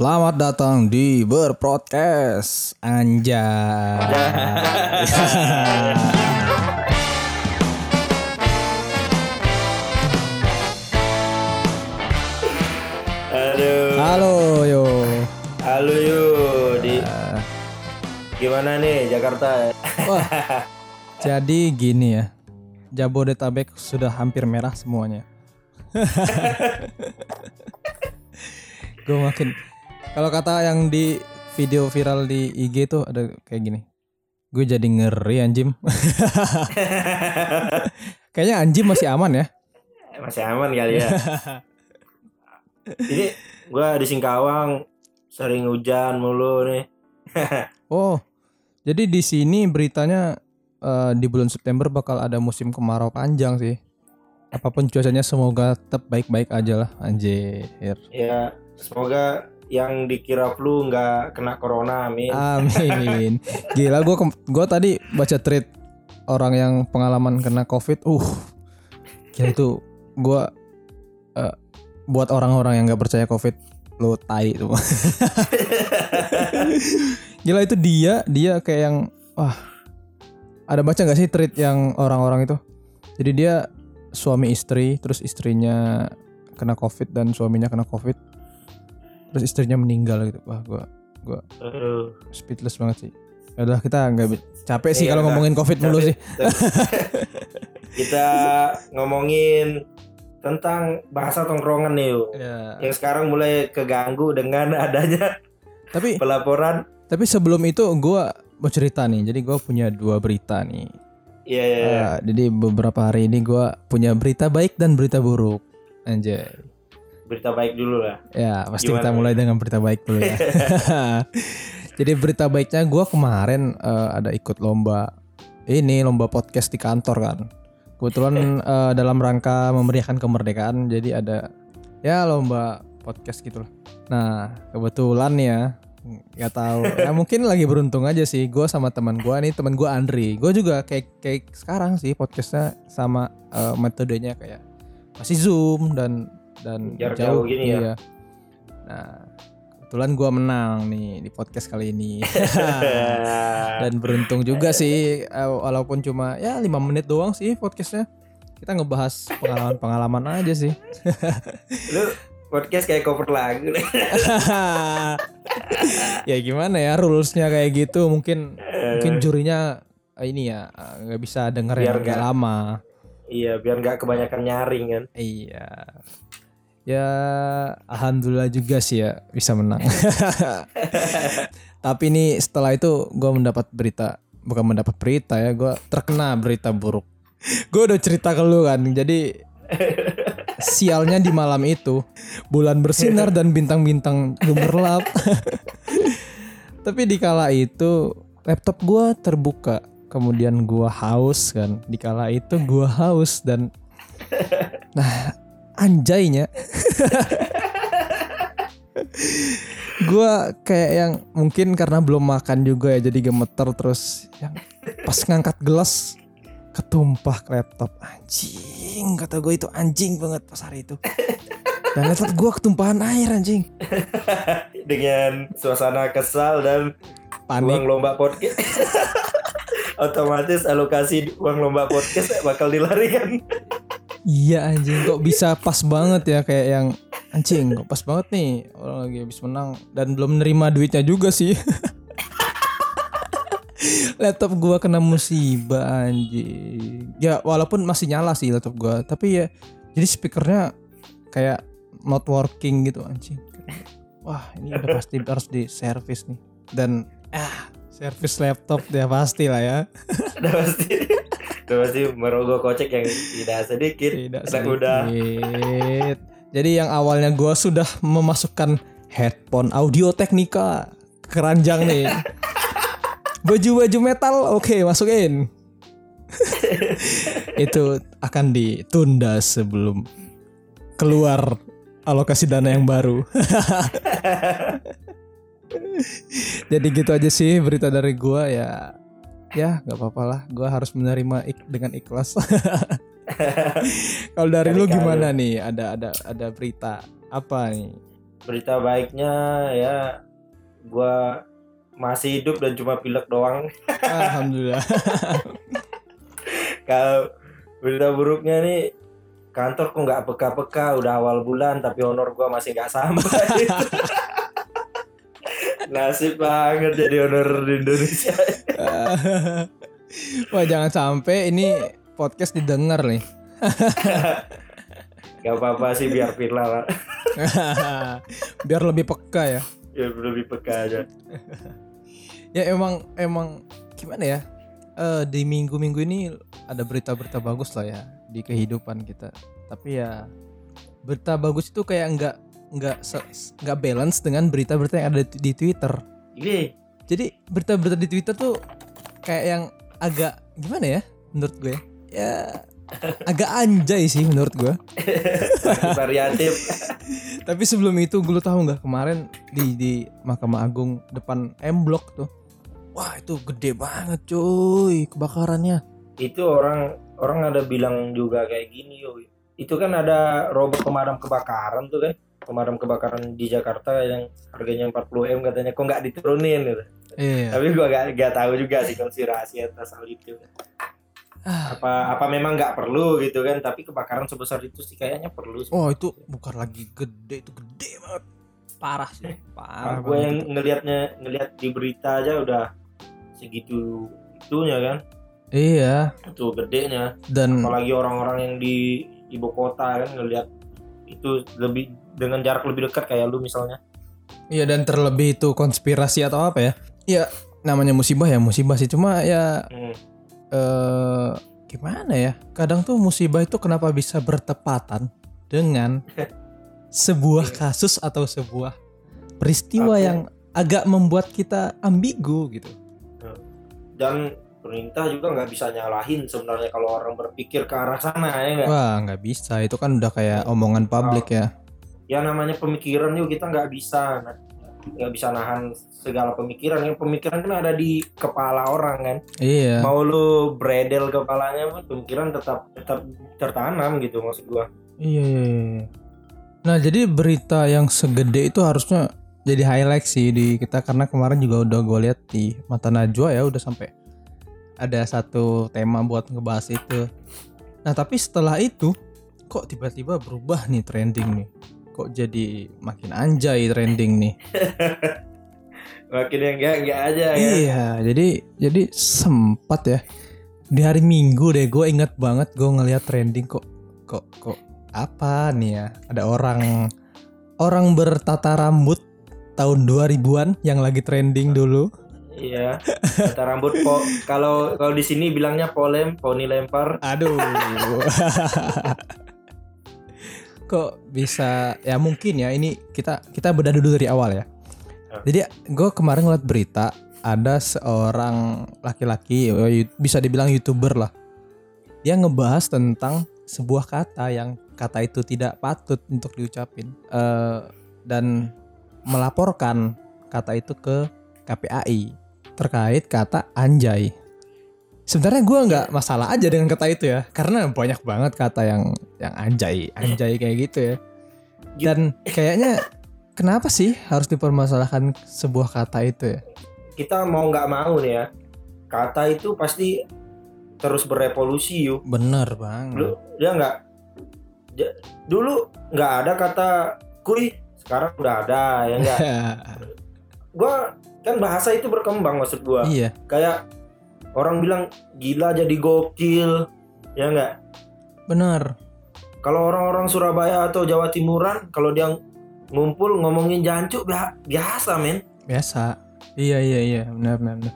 Selamat datang di Berpodcast Anjay. Aduh, Halo yo. halo yuk di gimana nih Jakarta? Wah. Jadi gini ya. Jabodetabek sudah hampir merah semuanya. Gue makin kalau kata yang di video viral di IG tuh ada kayak gini. Gue jadi ngeri anjim. Kayaknya anjim masih aman ya. Masih aman kali ya. Ini gua di Singkawang sering hujan mulu nih. Oh, jadi di sini beritanya eh, di bulan September bakal ada musim kemarau panjang sih. Apa pun cuacanya semoga tetap baik-baik aja lah, anjir. Ya, semoga yang dikira flu nggak kena corona, amin. Amin. Gila gua kem- gua tadi baca tweet orang yang pengalaman kena Covid. Uh. Gila itu gua eh, buat orang-orang yang nggak percaya Covid lo tai tuh. Gila itu dia, dia kayak yang wah. Ada baca nggak sih tweet yang orang-orang itu? Jadi dia suami istri, terus istrinya kena Covid dan suaminya kena Covid. Terus istrinya meninggal gitu. Wah, gua gua Aduh. speechless banget sih. Ya Udah kita nggak capek sih Iya, kalau ngomongin covid mulu Tapi- sih. Kita ngomongin tentang bahasa tongkrongan nih yuk. Ya. Yang sekarang mulai keganggu dengan adanya Tapi pelaporan. tapi sebelum itu gua mau cerita nih. Jadi gua punya dua berita nih. Iya, iya, iya. Ah, jadi beberapa hari ini gua punya berita baik dan berita buruk. Anjay. Berita baik dulu lah. Ya pasti Gimana kita mulai dengan berita baik dulu ya. jadi berita baiknya gua kemarin eh, ada ikut lomba ini lomba podcast di kantor kan. Kebetulan eh, dalam rangka memeriahkan kemerdekaan jadi ada ya lomba podcast gitu lah. Nah kebetulan ya nggak tahu ya mungkin lagi beruntung aja sih gue sama teman gue nih teman gue Andri gue juga kayak kayak sekarang sih podcastnya sama eh, metodenya kayak masih zoom dan dan Jarak jauh gini ya? iya. nah kebetulan gue menang nih di podcast kali ini. Dan beruntung juga sih eh, walaupun cuma ya lima menit doang sih podcastnya. Kita ngebahas pengalaman-pengalaman aja sih. Lu podcast kayak cover lagu ya gimana ya rulesnya kayak gitu. Mungkin mungkin jurinya eh, ini ya eh, nggak bisa denger Biar yang agak nggak- lama. Iya, biar nggak kebanyakan nyaring kan. iya ya alhamdulillah juga sih ya bisa menang. Tapi nih setelah itu gue mendapat berita bukan mendapat berita ya gue terkena berita buruk. Gue udah cerita ke lu kan jadi sialnya di malam itu bulan bersinar dan bintang-bintang gemerlap. Tapi di kala itu laptop gua terbuka kemudian gua haus kan. Di kala itu gua haus dan nah anjaynya. Gua kayak yang mungkin karena belum makan juga ya jadi gemeter terus. Yang pas ngangkat gelas ketumpah ke laptop. Anjing kata gue itu anjing banget pas hari itu. Dan laptop gue ketumpahan air anjing. Dengan suasana kesal dan panik. uang lomba podcast. Otomatis alokasi uang lomba podcast bakal dilarikan. Iya anjing. Kok bisa pas banget ya kayak yang anjing kok pas banget nih orang lagi habis menang dan belum nerima duitnya juga sih. Laptop gua kena musibah anjing. Ya walaupun masih nyala sih laptop gua tapi ya jadi speakernya kayak not working gitu anjing. Wah ini udah pasti harus di servis nih. Dan ah servis laptop ya pasti lah ya. Udah pasti. Udah pasti merogoh kocek yang tidak sedikit. tidak sedikit. Jadi yang awalnya gua sudah memasukkan headphone audio teknika keranjang nih. Baju-baju metal oke masukin. Itu akan ditunda sebelum keluar alokasi dana yang baru. Jadi gitu aja sih berita dari gua ya ya nggak apa-apa lah gua harus menerima ik- dengan ikhlas kalau dari lu gimana nih ada ada ada berita apa nih berita baiknya ya gua masih hidup dan cuma pilek doang. Alhamdulillah. Kalau berita buruknya nih kantor kok nggak peka-peka udah awal bulan tapi honor gua masih nggak sampai. Nasib banget jadi honor di Indonesia. Wah jangan sampai ini podcast didengar nih. Gak apa-apa sih biar viral Biar lebih peka ya. ya lebih peka aja. Ya emang emang gimana ya? Eh di minggu-minggu ini ada berita-berita bagus lah ya di kehidupan kita. Tapi ya berita bagus itu kayak nggak nggak nggak balance dengan berita-berita yang ada di, di Twitter. Ini Jadi berita-berita di Twitter tuh kayak yang agak gimana ya menurut gue? Ya agak anjay sih menurut gue. variatif. Tapi sebelum itu gue tahu nggak kemarin di di Mahkamah Agung depan M Block tuh. Wah itu gede banget cuy kebakarannya. Itu orang orang ada bilang juga kayak gini yo. Itu kan ada robot pemadam kebakaran tuh kan. Pemadam kebakaran di Jakarta yang harganya 40 m katanya kok nggak diturunin gitu. Iya. Tapi gua gak, gak tahu juga sih konspirasi atas hal itu. Ah. Apa apa memang nggak perlu gitu kan? Tapi kebakaran sebesar itu sih kayaknya perlu. sih. Oh itu bukan lagi gede itu gede banget. Parah sih. Parah gue yang ngelihatnya ngelihat di berita aja udah segitu itunya kan. Iya. Itu gedenya. Dan apalagi orang-orang yang di ibu kota kan ngelihat itu lebih dengan jarak lebih dekat kayak lu misalnya iya dan terlebih itu konspirasi atau apa ya? Iya namanya musibah ya musibah sih cuma ya Hmm. eh gimana ya? Kadang tuh musibah itu kenapa bisa bertepatan dengan sebuah kasus atau sebuah peristiwa Oke. yang agak membuat kita ambigu gitu. dan pemerintah juga nggak bisa nyalahin sebenarnya kalau orang berpikir ke arah sana ya nggak Wah nggak bisa itu kan udah kayak omongan publik ya. ya namanya pemikiran yuk kita nggak bisa nggak bisa nahan segala pemikiran yang pemikiran kan ada di kepala orang kan Iya. mau lu bredel kepalanya pun pemikiran tetap tetap tertanam gitu maksud gua Iya, iya, iya. Nah, jadi berita yang segede itu harusnya jadi highlight sih di kita karena kemarin juga udah gue lihat di Mata Najwa ya udah sampai ada satu tema buat ngebahas itu. Nah, tapi setelah itu kok tiba-tiba berubah nih trending nih. Kok jadi makin anjay trending nih. makin yang enggak enggak aja ya Iya, jadi jadi sempat ya di hari Minggu deh gue ingat banget gue ngeliat trending kok kok kok apa nih ya ada orang orang bertata rambut tahun 2000-an yang lagi trending dulu. Iya, kata rambut po. Kalau kalau di sini bilangnya polem, poni lempar. Aduh. kok bisa ya mungkin ya ini kita kita bedah dulu dari awal ya. Jadi gue kemarin ngeliat berita ada seorang laki-laki eh, bisa dibilang youtuber lah. Dia ngebahas tentang sebuah kata yang kata itu tidak patut untuk diucapin Eh, dan melaporkan kata itu ke KPAI terkait kata anjay. Sebenarnya gue nggak masalah aja dengan kata itu ya, karena banyak banget kata yang yang anjay, anjay kayak gitu ya. Dan kayaknya kenapa sih harus dipermasalahkan sebuah kata itu ya? Kita mau nggak mau nih ya, kata itu pasti terus berevolusi yuk. Bener banget. Dulu dia nggak dulu nggak ada kata kuy, sekarang udah ada ya enggak. gua kan bahasa itu berkembang maksud gua. iya, Kayak orang bilang gila jadi gokil, ya enggak. bener. Kalau orang-orang Surabaya atau Jawa Timuran, kalau dia ngumpul ngomongin jancuk bia- biasa men. Biasa. Iya iya iya, benar benar. benar.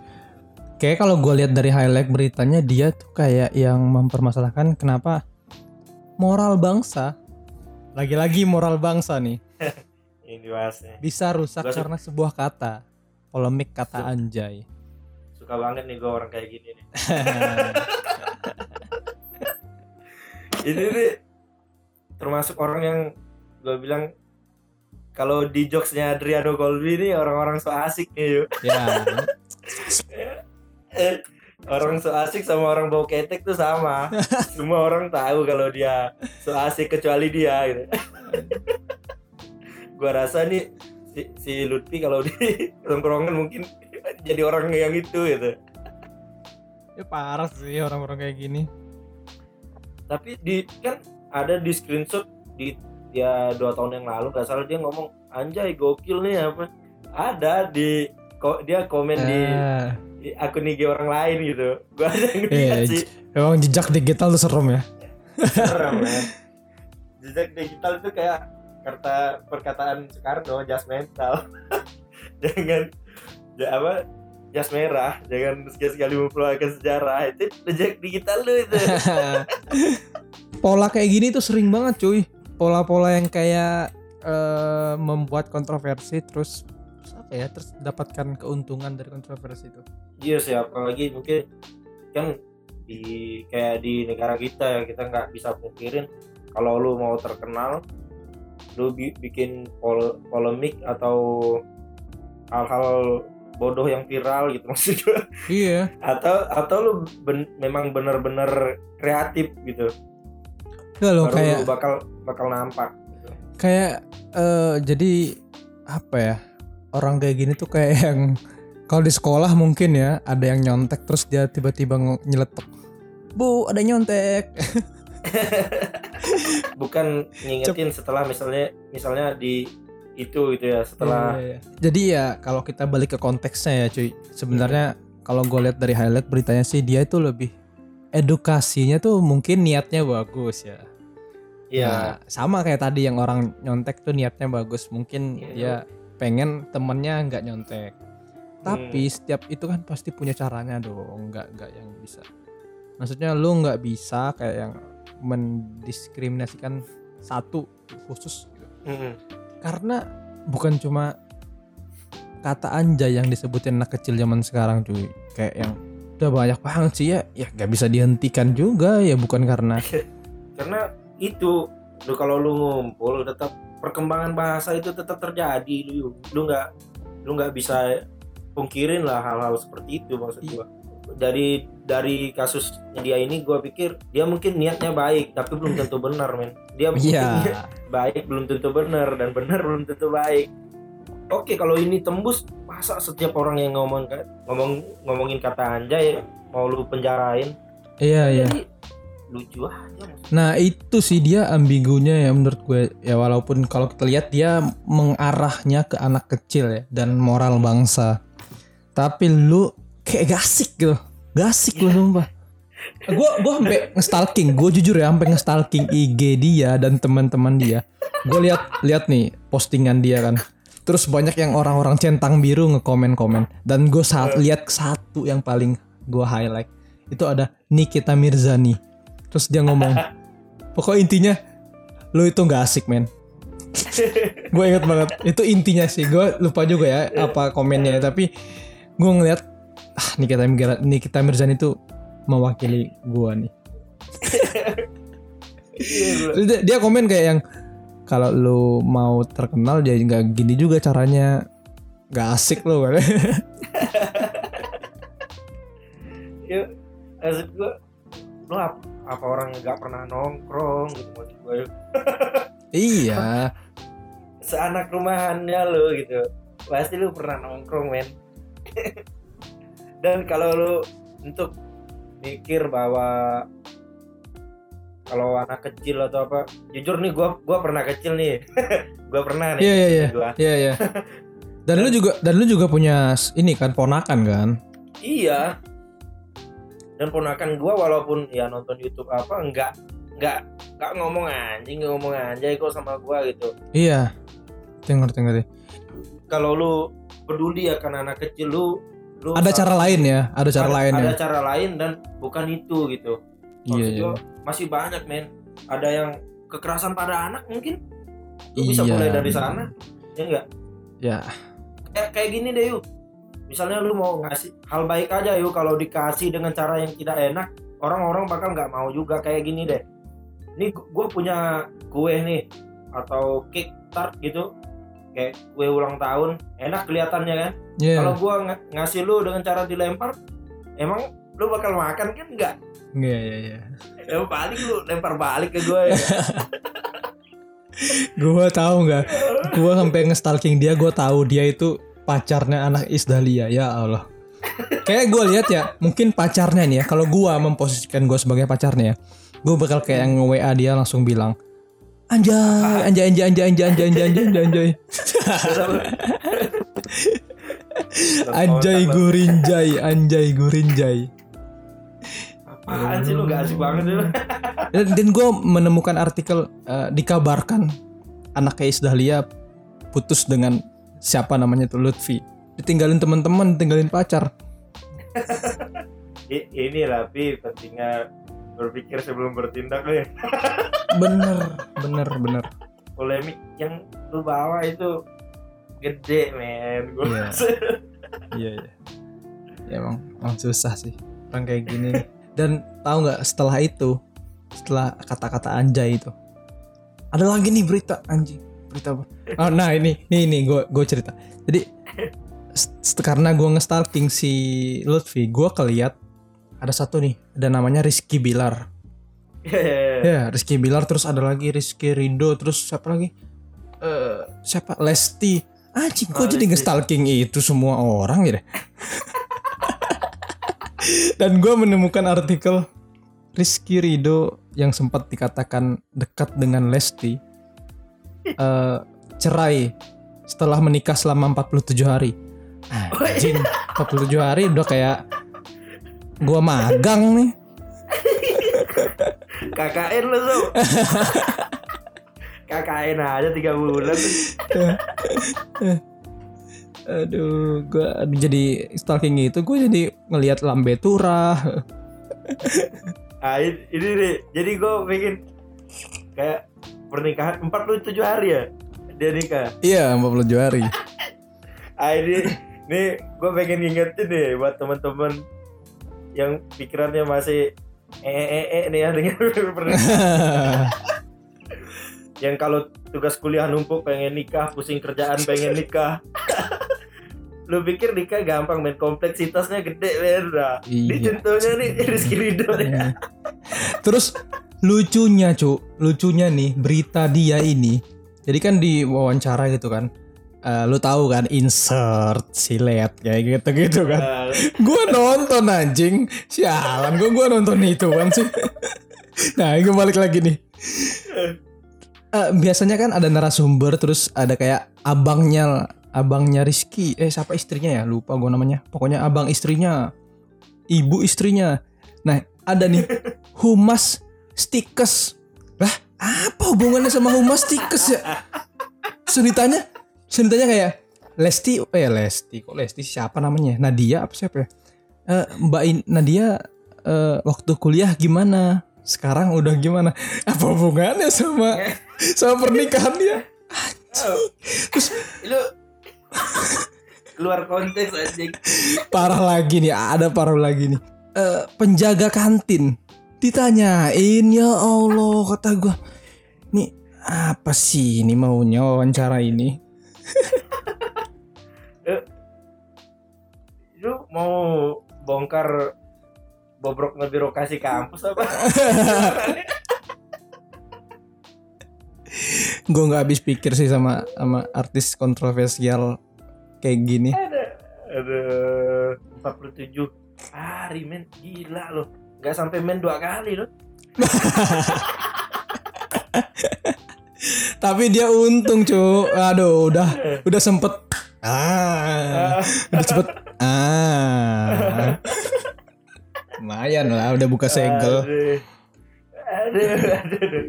Kayak kalau gue lihat dari highlight beritanya dia tuh kayak yang mempermasalahkan kenapa moral bangsa lagi-lagi moral bangsa nih Ini bahasnya. bisa rusak Gua karena sebuah kata polemik kata anjay. Suka banget nih gue orang kayak gini nih. Ini nih termasuk orang yang gue bilang kalau di jokesnya Adriano Colby nih orang-orang so asik nih yuk. ya, orang so asik sama orang bau ketek tuh sama. Semua orang tahu kalau dia so asik kecuali dia gitu. gua rasa nih si, si Lutfi kalau di tongkrongan mungkin jadi orang yang itu gitu. Ya parah sih orang-orang kayak gini. tapi di kan ada di screenshot di ya dua tahun yang lalu nggak salah dia ngomong anjay gokil nih apa? Ada di kok dia komen di, Eh, di akun IG orang lain gitu. Gua ada yang Iya, ngeliat sih. emang jejak digital tuh serem ya. serem men jejak digital itu kayak kata perkataan Soekarno jas mental jangan ya apa jas merah jangan sekali-sekali memperlukan sejarah itu jejak digital lu itu Pola kayak gini tuh sering banget cuy. Pola-pola yang kayak eh, membuat kontroversi terus apa ya? Terus dapatkan keuntungan dari kontroversi itu. Iya sih apalagi mungkin kan di kayak di negara kita ya kita nggak bisa pungkirin kalau lu mau terkenal lu bi- bikin pol polemik atau hal-hal bodoh yang viral gitu maksud gue Iya. atau atau lu ben- memang bener-bener kreatif gitu Enggak loh baru kayak lu bakal bakal nampak gitu. kayak eh, jadi apa ya orang kayak gini tuh kayak yang kalau di sekolah mungkin ya ada yang nyontek terus dia tiba-tiba nyeletuk bu ada nyontek bukan ngingetin setelah misalnya misalnya di itu gitu ya setelah Iya, iya, iya. jadi ya kalau kita balik ke konteksnya ya cuy. Sebenarnya kalau gue lihat dari highlight beritanya sih dia itu lebih edukasinya tuh mungkin niatnya bagus ya. Ya Nah, sama kayak tadi yang orang nyontek tuh niatnya bagus. Mungkin Iya. dia pengen temennya nggak nyontek. Tapi Hmm. setiap itu kan pasti punya caranya dong. Nggak nggak yang bisa. Maksudnya lu nggak bisa kayak yang mendiskriminasikan satu khusus gitu. mm, karena bukan cuma kata anjay yang disebutin anak kecil zaman sekarang cuy kayak yang udah banyak banget sih ya ya nggak bisa dihentikan juga ya bukan karena karena itu lu kalau lu ngumpul tetap perkembangan bahasa itu tetap terjadi lu lu nggak lu nggak bisa pungkirin lah hal-hal seperti itu maksud Iya. gua dari dari kasus dia ini gua pikir dia mungkin niatnya baik tapi belum tentu benar men. Dia mungkin iya. baik belum tentu benar dan benar belum tentu baik. Oke kalau ini tembus masa setiap orang yang ngomong ngomong ngomongin kata anjay mau lu penjarain? Iya iya. Jadi lucu aja Nah itu sih dia ambigunya ya menurut gue. Ya walaupun kalau kita lihat dia mengarahnya ke anak kecil ya dan moral bangsa. Tapi lu kayak gasik gitu, gasik lu sumpah. Gue gue sampai ngestalking, gue jujur ya sampai ngestalking IG dia dan teman-teman dia. Gue lihat lihat nih postingan dia kan. Terus banyak yang orang-orang centang biru ngekomen-komen dan gue saat lihat satu yang paling gue highlight itu ada Nikita Mirzani. Terus dia ngomong Pokok intinya lu itu nggak asik men. gue inget banget itu intinya sih gue lupa juga ya apa komennya tapi gue ngeliat ah Nikita Nikita Mirzani itu mewakili gue nih. Iya, gua- dia, dia komen kayak yang kalau lu mau terkenal dia nggak gini juga caranya nggak asik lo kan. ya maksud gue lu apa, apa orang nggak pernah nongkrong gitu maksud gue iya. seanak rumahannya lu gitu pasti lu pernah nongkrong men dan kalau lu untuk mikir bahwa kalau anak kecil atau apa jujur nih gua gua pernah kecil nih gua pernah nih Iya iya iya. gua. Iya iya. Dan lu juga dan lu juga punya ini kan ponakan kan? Iya. Dan ponakan gua walaupun ya nonton YouTube apa enggak enggak enggak ngomong anjing, enggak ngomong anjay kok sama gua gitu. Iya. Ngerti ngerti ngerti. Kalau lu peduli akan anak kecil lu lu Ada sa- cara lain ya, ada cara ada, lain ada ya. cara lain dan bukan itu gitu. Iya Maksud iya. masih banyak men. Ada yang kekerasan pada anak mungkin lu bisa Iya. mulai dari sana. Ya enggak? Ya. Kayak kayak gini deh yuk. Misalnya lu mau ngasih hal baik aja yuk kalau dikasih dengan cara yang tidak enak, orang-orang bakal nggak mau juga kayak gini deh. Ini gue punya kue nih atau cake tart gitu, kayak kue ulang tahun, enak kelihatannya kan. Iya. Kalau gue ng- ngasih lu dengan cara dilempar, emang lu bakal makan kan enggak? Iya iya iya. Ya paling lu lempar balik ke gue. Ya. Gua tahu nggak? Gua sampai ngestalking dia, gua tahu dia itu pacarnya anak Isdalia. Ya Allah. Kayak gue lihat ya, mungkin pacarnya nih ya. Kalau gua memposisikan gua sebagai pacarnya, ya, gue bakal kayak nge WA dia langsung bilang, anjay, anjay, anjay, anjay, anjay, anjay, anjay, anjay, anjay, anjay, gurinjay, anjay gurinjay. Apaan sih lu gak asik banget lu? Dan, dan gue menemukan artikel eh, dikabarkan anaknya Isdahlia putus dengan siapa namanya tuh Lutfi. Ditinggalin teman-teman, ditinggalin pacar. Ini lah Pi pentingnya berpikir sebelum bertindak ya. Bener, bener, bener. Polemik yang lu bawa itu gede men. Iya. rasa. Iya, iya. Ya emang, emang susah sih orang kayak gini. Dan tahu nggak setelah itu, setelah kata-kata anjay itu, ada lagi nih berita anjing, berita apa? Oh, nah ini, ini, ini gue gue cerita. Jadi karena gue ngestalking si Lutfi, gue keliat ada satu nih, ada namanya Rizky Bilar. Ya, Rizky Bilar terus ada lagi Rizky Rido terus siapa lagi? Eh siapa? Lesti. Anjing, kok Oh, jadi Lesti. ngestalking itu semua orang ya? Dan gue menemukan artikel Rizky Rido yang sempat dikatakan dekat dengan Lesti eh cerai setelah menikah selama 47 hari. Anjing, 47 hari udah kayak gua magang nih. KKN lu tuh. KKN aja tiga bulan. Aduh, gua jadi stalking itu gue jadi ngelihat lambe turah. Ah, ini, ini nih. Jadi gue pengen kayak pernikahan 47 hari ya dia nikah. Iya, 47 hari. Ah ini nih gue pengen ngingetin nih buat teman-teman yang pikirannya masih eh eh eh nih ya dengan pernikahan. yang kalau tugas kuliah numpuk pengen nikah, pusing kerjaan pengen nikah. Lu pikir nikah gampang men kompleksitasnya gede men. Nah, Ini Iya. contohnya nih Rizky Ridho nih. Terus lucunya, Cuk. Lucunya nih berita dia ini. Jadi kan di wawancara gitu kan. eh, lu tahu kan insert silet kayak gitu-gitu kan. Nah, Gua nonton anjing. Sialan gua gua nonton itu kan sih. Nah, gue balik lagi nih. Eh, biasanya kan ada narasumber terus ada kayak abangnya abangnya Rizky. Eh siapa istrinya ya? Lupa gue namanya. Pokoknya abang istrinya ibu istrinya. Nah ada nih humas stikes. Lah apa hubungannya sama humas stikes ya? Sunitanya Sunitanya kayak Lesti eh Lesti kok Lesti? Siapa namanya? Nadia apa siapa ya? Eh, Mbak In- Nadia eh, waktu kuliah gimana sekarang udah gimana? Apa hubungannya sama sama pernikahan dia? Terus lu keluar konteks anjing. parah lagi nih ada parah lagi nih. Eh, penjaga kantin ditanyain ya Allah kata gua. Nih apa sih ini maunya wawancara ini? Lu mau bongkar bobroknya birokrasi kampus apa? gue nggak habis pikir sih sama sama artis kontroversial kayak gini. Ada 47 hari men gila loh. Gak sampai men dua kali loh. tapi dia untung cu aduh udah udah sempet. Ah udah cepet ah lumayan lah udah buka segel Aduh. Aduh, aduh, aduh.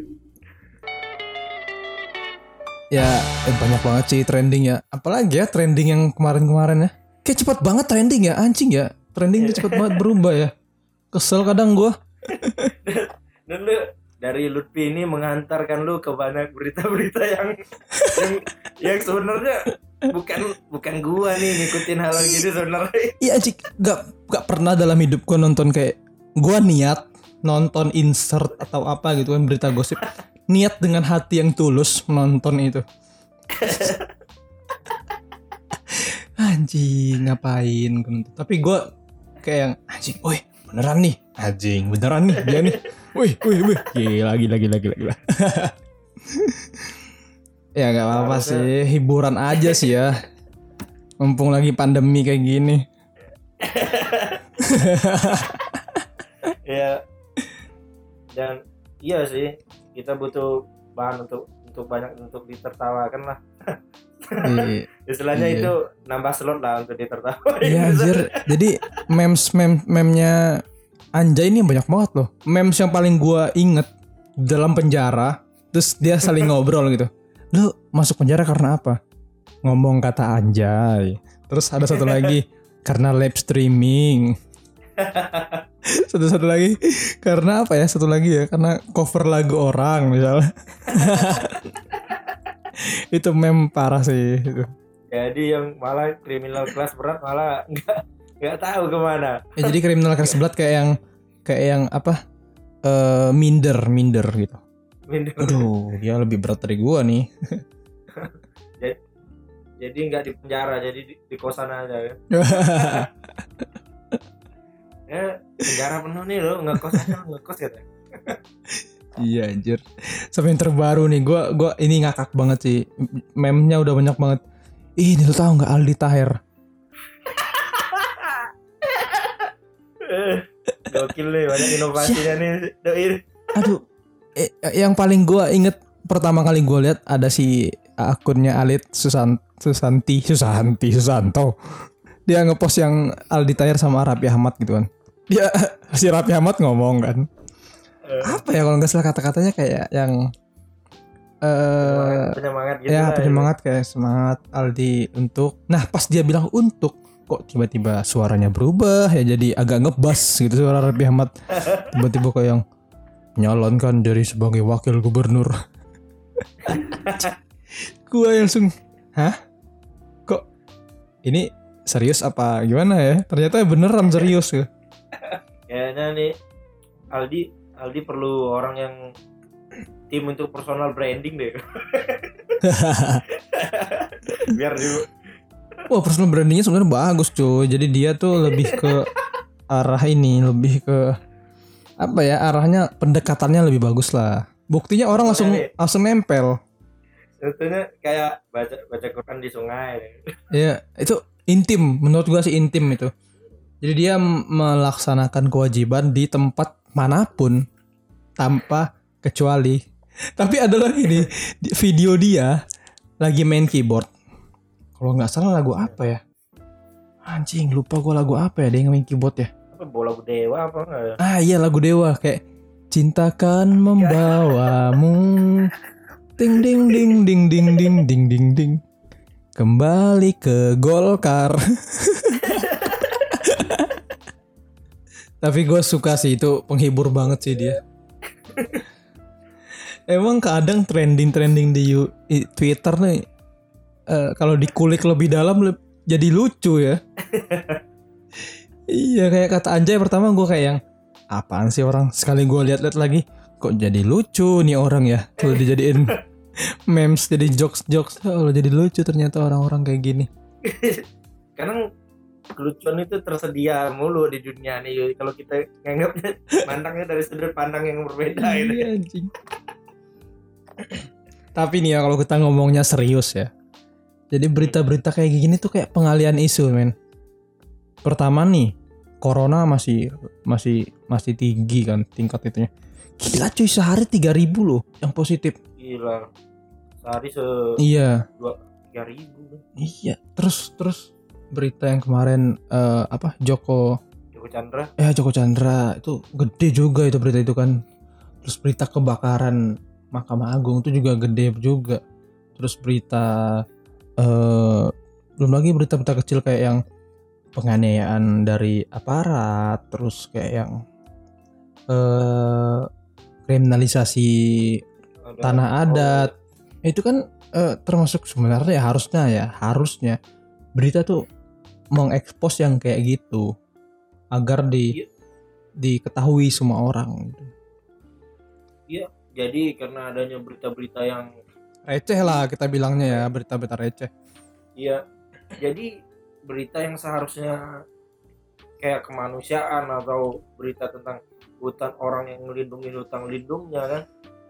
ya eh, banyak banget sih trending ya. Apalagi ya trending yang kemarin-kemarin ya. Kayak cepet banget trending ya anjing ya. Trending tuh cepet banget berubah ya. Kesel kadang gua. Dan lu dari Lutfi ini mengantarkan lu ke banyak berita-berita yang yang, yang sebenarnya bukan bukan gua nih ngikutin hal gini sebenarnya. iya anjing. Gak, gak pernah dalam hidup gua nonton kayak gua niat nonton insert atau apa gitu kan berita gosip. Niat dengan hati yang tulus menonton itu. Anjing ngapain tapi gua kayak yang anjing woi beneran nih. Anjing beneran nih dia nih. Wih wih wih gila gila gila gila gila Ya nggak apa-apa Harusnya- sih, hiburan aja sih ya. Mumpung lagi pandemi kayak gini. ya dan iya sih kita butuh bahan untuk untuk banyak untuk ditertawakan lah Iya. istilahnya Iya. itu nambah slot lah untuk ditertawakan Iya anjir. Jadi memes mem memnya Anjay ini banyak banget loh. Memes yang paling gua inget dalam penjara, terus dia saling ngobrol gitu. Lu masuk penjara karena apa? Ngomong kata Anjay. Terus ada satu lagi karena live streaming. Satu-satu lagi karena apa ya? Satu lagi ya karena cover lagu orang misalnya. itu meme parah sih itu. jadi yang malah kriminal kelas berat malah nggak nggak tahu ke mana Ya, jadi kriminal kelas berat kayak yang kayak yang apa? eh minder, minder gitu. Aduh, dia lebih berat dari gua nih. jadi nggak di penjara jadi di, di kosan aja kan ya penjara penuh nih lo ngekos aja ngekos gitu iya anjir. Sampai yang terbaru nih, gua gua ini ngakak banget sih. Meme-nya udah banyak banget. Ih, ini lu tahu nggak Aldi Taher? Eh, gokil nih banyak inovasinya nih doi Aduh, eh, yang paling gua inget pertama kali gua lihat ada si akunnya Alit Susan Susanti Susanti Susanto. Dia ngepost yang Aldi Taher sama Raffi Ahmad gitu kan. Dia si Raffi Ahmad ngomong kan. Eh, Apa ya kalau nggak salah kata-katanya kayak yang eh penyemangat gitu ya lah, penyemangat kayak semangat Aldi untuk. Nah pas dia bilang untuk kok tiba-tiba suaranya berubah ya jadi agak ngebas gitu suara Raffi Ahmad tiba-tiba kayak yang nyalonkan dari sebagai wakil gubernur. Gua langsung, hah? Kok ini serius apa gimana ya? Ternyata beneran serius ya. kayaknya nih Aldi Aldi perlu orang yang tim untuk personal branding deh biar di Wah personal brandingnya sebenarnya bagus cuy. Jadi dia tuh lebih ke arah ini, lebih ke apa ya arahnya pendekatannya lebih bagus lah. Buktinya orang langsung Iya, nih. langsung nempel. sebetulnya kayak baca baca Quran di sungai Ya itu intim menurut gua sih intim itu. Jadi dia melaksanakan kewajiban di tempat mana pun tanpa kecuali. Tapi ada lagi nih video dia lagi main keyboard. Kalau nggak salah lagu apa ya? Anjing lupa gua lagu apa ya dia yang main keyboard ya. Bola dewa apa enggak ya? Ah iya lagu Dewa kayak cintakan membawamu ding ding ding ding ding ding ding ding ding kembali ke Golkar. Tapi gue suka sih itu penghibur banget sih dia. Emang kadang trending-trending di Twitter nih eh, kalau dikulik lebih dalam jadi lucu ya. iya kayak kata Anjay pertama gue kayak yang apaan sih orang sekali gue lihat-lihat lagi kok jadi lucu nih orang ya kalau dijadiin memes jadi jokes jokes oh jadi lucu ternyata orang-orang kayak gini kadang kelucuan itu tersedia mulu di dunia nih kalau kita nganggapnya pandangnya dari sudut pandang yang berbeda ini Iya anjing. Tapi nih ya kalau kita ngomongnya serius ya. Jadi berita-berita kayak gini tuh kayak pengalian isu men. Pertama nih, corona masih masih masih tinggi kan tingkat itunya. Gila cuy sehari 3000 loh yang positif. gila sehari se Iya, tiga ribu iya. Terus terus berita yang kemarin eh, apa Joko Joko Chandra ya Joko Chandra itu gede juga itu berita itu kan terus berita kebakaran Mahkamah Agung itu juga gede juga terus berita eh belum lagi berita-berita kecil kayak yang penganiayaan dari aparat terus kayak yang eh kriminalisasi ada- tanah adat itu kan eh, termasuk sebenarnya ya harusnya ya harusnya berita tuh mengekspos yang kayak gitu agar di Iya. diketahui semua orang gitu. jadi karena adanya berita-berita yang receh lah kita bilangnya ya berita-berita receh Iya, jadi berita yang seharusnya kayak kemanusiaan atau berita tentang hutan orang yang melindungi hutan lindungnya kan,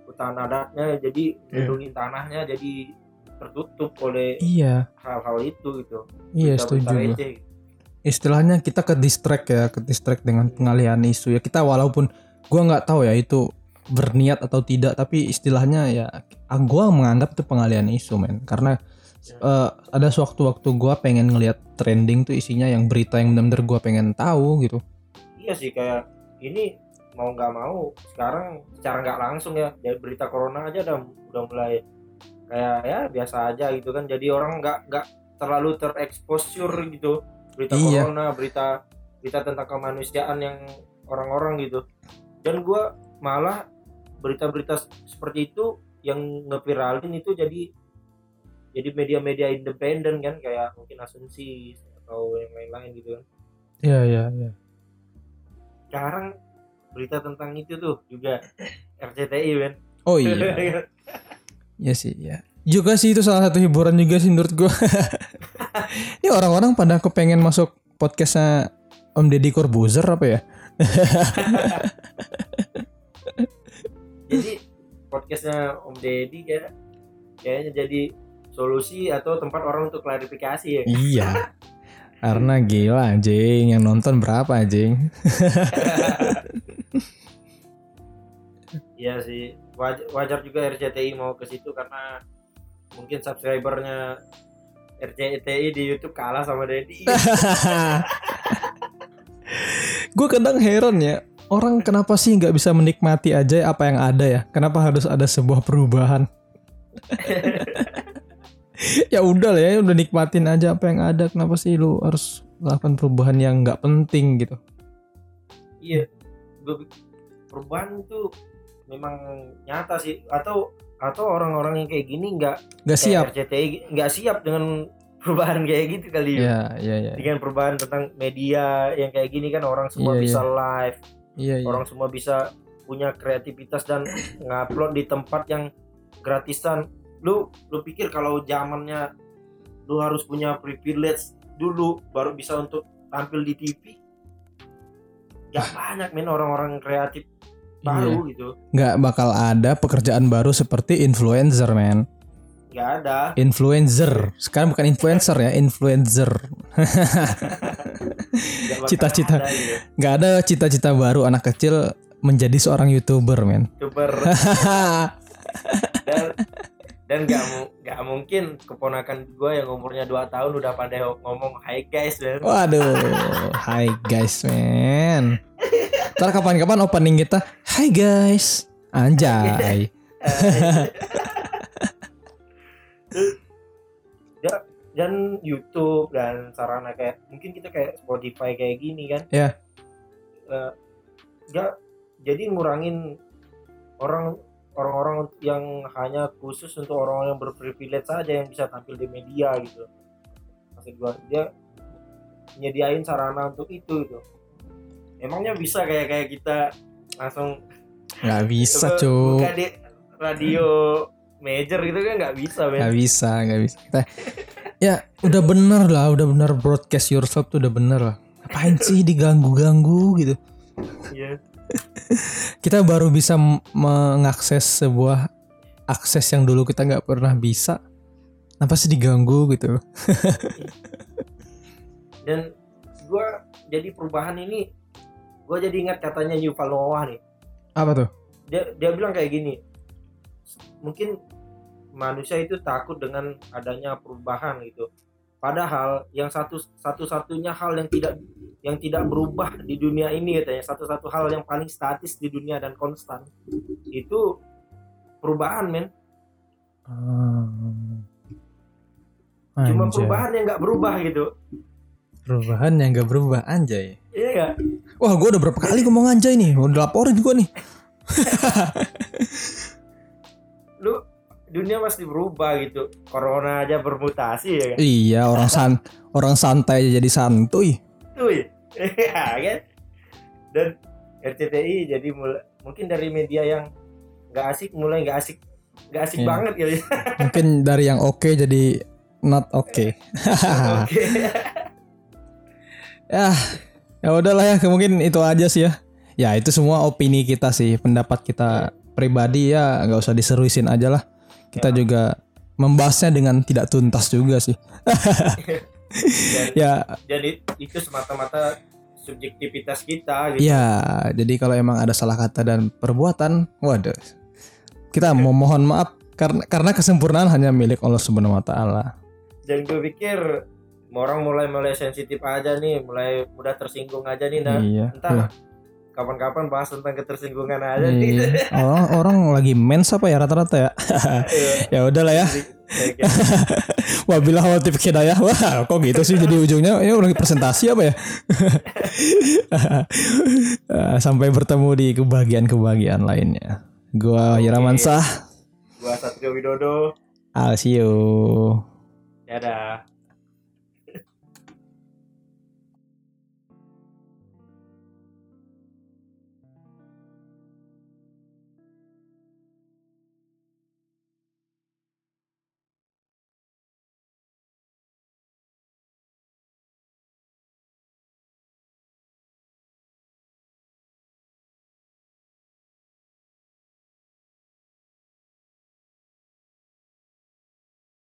hutan adatnya, jadi Iya. melindungi tanahnya, jadi tertutup oleh Iya, hal-hal itu gitu iya setuju receh. Istilahnya kita ke distract ya, ke distract dengan pengalihan isu ya. Kita walaupun gua nggak tahu ya itu berniat atau tidak, tapi istilahnya ya gua menganggap itu pengalihan isu men. Karena eh, ada sewaktu-waktu gua pengen ngelihat trending tuh isinya yang berita yang benar-benar gua pengen tahu gitu. iya sih kayak ini mau nggak mau sekarang secara nggak langsung ya dari berita corona aja udah udah mulai kayak ya biasa aja gitu kan jadi orang nggak nggak terlalu tereksposur gitu berita Iya. corona berita berita tentang kemanusiaan yang orang-orang gitu dan gua malah berita-berita seperti itu yang ngeviralin itu jadi jadi media-media independen kan kayak mungkin asumsi atau yang lain-lain gitu kan Iya iya iya. sekarang berita tentang itu tuh juga RCTI kan Oh iya. Iya sih ya. Juga sih itu salah satu hiburan juga sih menurut gua. Ini orang-orang pada kepengen masuk podcastnya Om Deddy Corbuzier apa ya? jadi podcastnya Om Deddy kayak kayaknya jadi solusi atau tempat orang untuk klarifikasi ya Iya. Karena gila anjing yang nonton berapa anjing? Iya sih wajar, wajar juga RCTI mau ke situ karena mungkin subscribernya RCTI di YouTube kalah sama Deddy Gue kadang heran ya orang kenapa sih nggak bisa menikmati aja apa yang ada ya? Kenapa harus ada sebuah perubahan? ya udah lah ya udah nikmatin aja apa yang ada. Kenapa sih lu harus melakukan perubahan yang nggak penting gitu? iya perubahan itu memang nyata sih atau atau orang-orang yang kayak gini nggak Nggak siap. RCTI nggak siap dengan perubahan kayak gitu kali ya Iya iya iya. dengan perubahan tentang media yang kayak gini kan orang semua Iya, bisa live Iya iya. orang semua bisa punya kreativitas dan ngupload di tempat yang gratisan lu lu pikir kalau zamannya lu harus punya privilege dulu baru bisa untuk tampil di TV gak banyak men orang-orang kreatif baru gitu Nggak bakal ada pekerjaan baru seperti influencer men. nggak ada Influencer. Sekarang bukan influencer ya, influencer. nggak Cita-cita. ada gitu. Nggak ada cita-cita baru anak kecil menjadi seorang youtuber men. Youtuber dan gak, mu- gak mungkin keponakan gue yang umurnya 2 tahun udah pandai ngomong hai guys dan Waduh, hai guys men. Ntar kapan-kapan opening kita, hai guys, anjay. Ya, dan YouTube dan sarana kayak mungkin kita kayak Spotify kayak gini kan Iya. Eh, nggak jadi ngurangin orang orang-orang yang hanya khusus untuk orang yang berprivilege saja yang bisa tampil di media gitu maksud gua dia nyediain sarana untuk itu gitu emangnya bisa kayak kayak kita langsung Nggak bisa coba cu, buka di radio major gitu kan nggak bisa men nggak bisa, nggak bisa. Kita, ya udah bener lah, udah bener broadcast yourself tuh udah bener lah. Ngapain sih diganggu-ganggu gitu? Iya. Kita baru bisa mengakses sebuah akses yang dulu kita nggak pernah bisa. Kenapa sih diganggu gitu? dan gua jadi perubahan ini gua jadi ingat katanya Yuval Noah nih Apa tuh? dia dia bilang kayak gini mungkin manusia itu takut dengan adanya perubahan gitu padahal yang satu satu satunya hal yang tidak yang tidak berubah di dunia ini katanya. Satu satu hal yang paling statis di dunia dan konstan. Itu perubahan men. Ah. cuma perubahan yang nggak berubah gitu. Perubahan yang gak berubah anjay. iya nggak? Wah gue udah berapa kali ngomong anjay nih? Udah laporin gue nih. Lu dunia pasti berubah gitu. Corona aja bermutasi ya kan? Iya orang san orang santai aja jadi santuy. Tuh ya kan dan RCTI jadi mulai mungkin dari media yang nggak asik mulai nggak asik nggak asik Iya. banget gitu Mungkin dari yang oke jadi not oke oke Ya ya udahlah ya mungkin itu aja sih ya Ya itu semua opini kita sih Pendapat kita pribadi ya nggak usah diseruisin aja lah Kita Ya. juga membahasnya dengan tidak tuntas juga sih. Dan, ya, jadi itu semata-mata subjektivitas kita gitu. ya. Jadi kalau emang ada salah kata dan perbuatan, waduh, kita mau mohon maaf karena karena kesempurnaan hanya milik Allah Subhanahu Wa Taala. Dan gue pikir orang mulai mulai sensitif aja nih, mulai mudah tersinggung aja nih. Nah, Iya. entar kapan-kapan bahas tentang ketersinggungan aja Iya. nih. Orang orang lagi mens apa ya rata-rata ya? ya udahlah ya. Gitu. Wabilah tip hidayah. Wah, kok gitu sih jadi ujungnya ini udah presentasi apa ya? Eh, Sampai bertemu di kebahagiaan-kebahagiaan lainnya. Gua Sah. Gua Satrio Widodo. I'll see you. Dadah.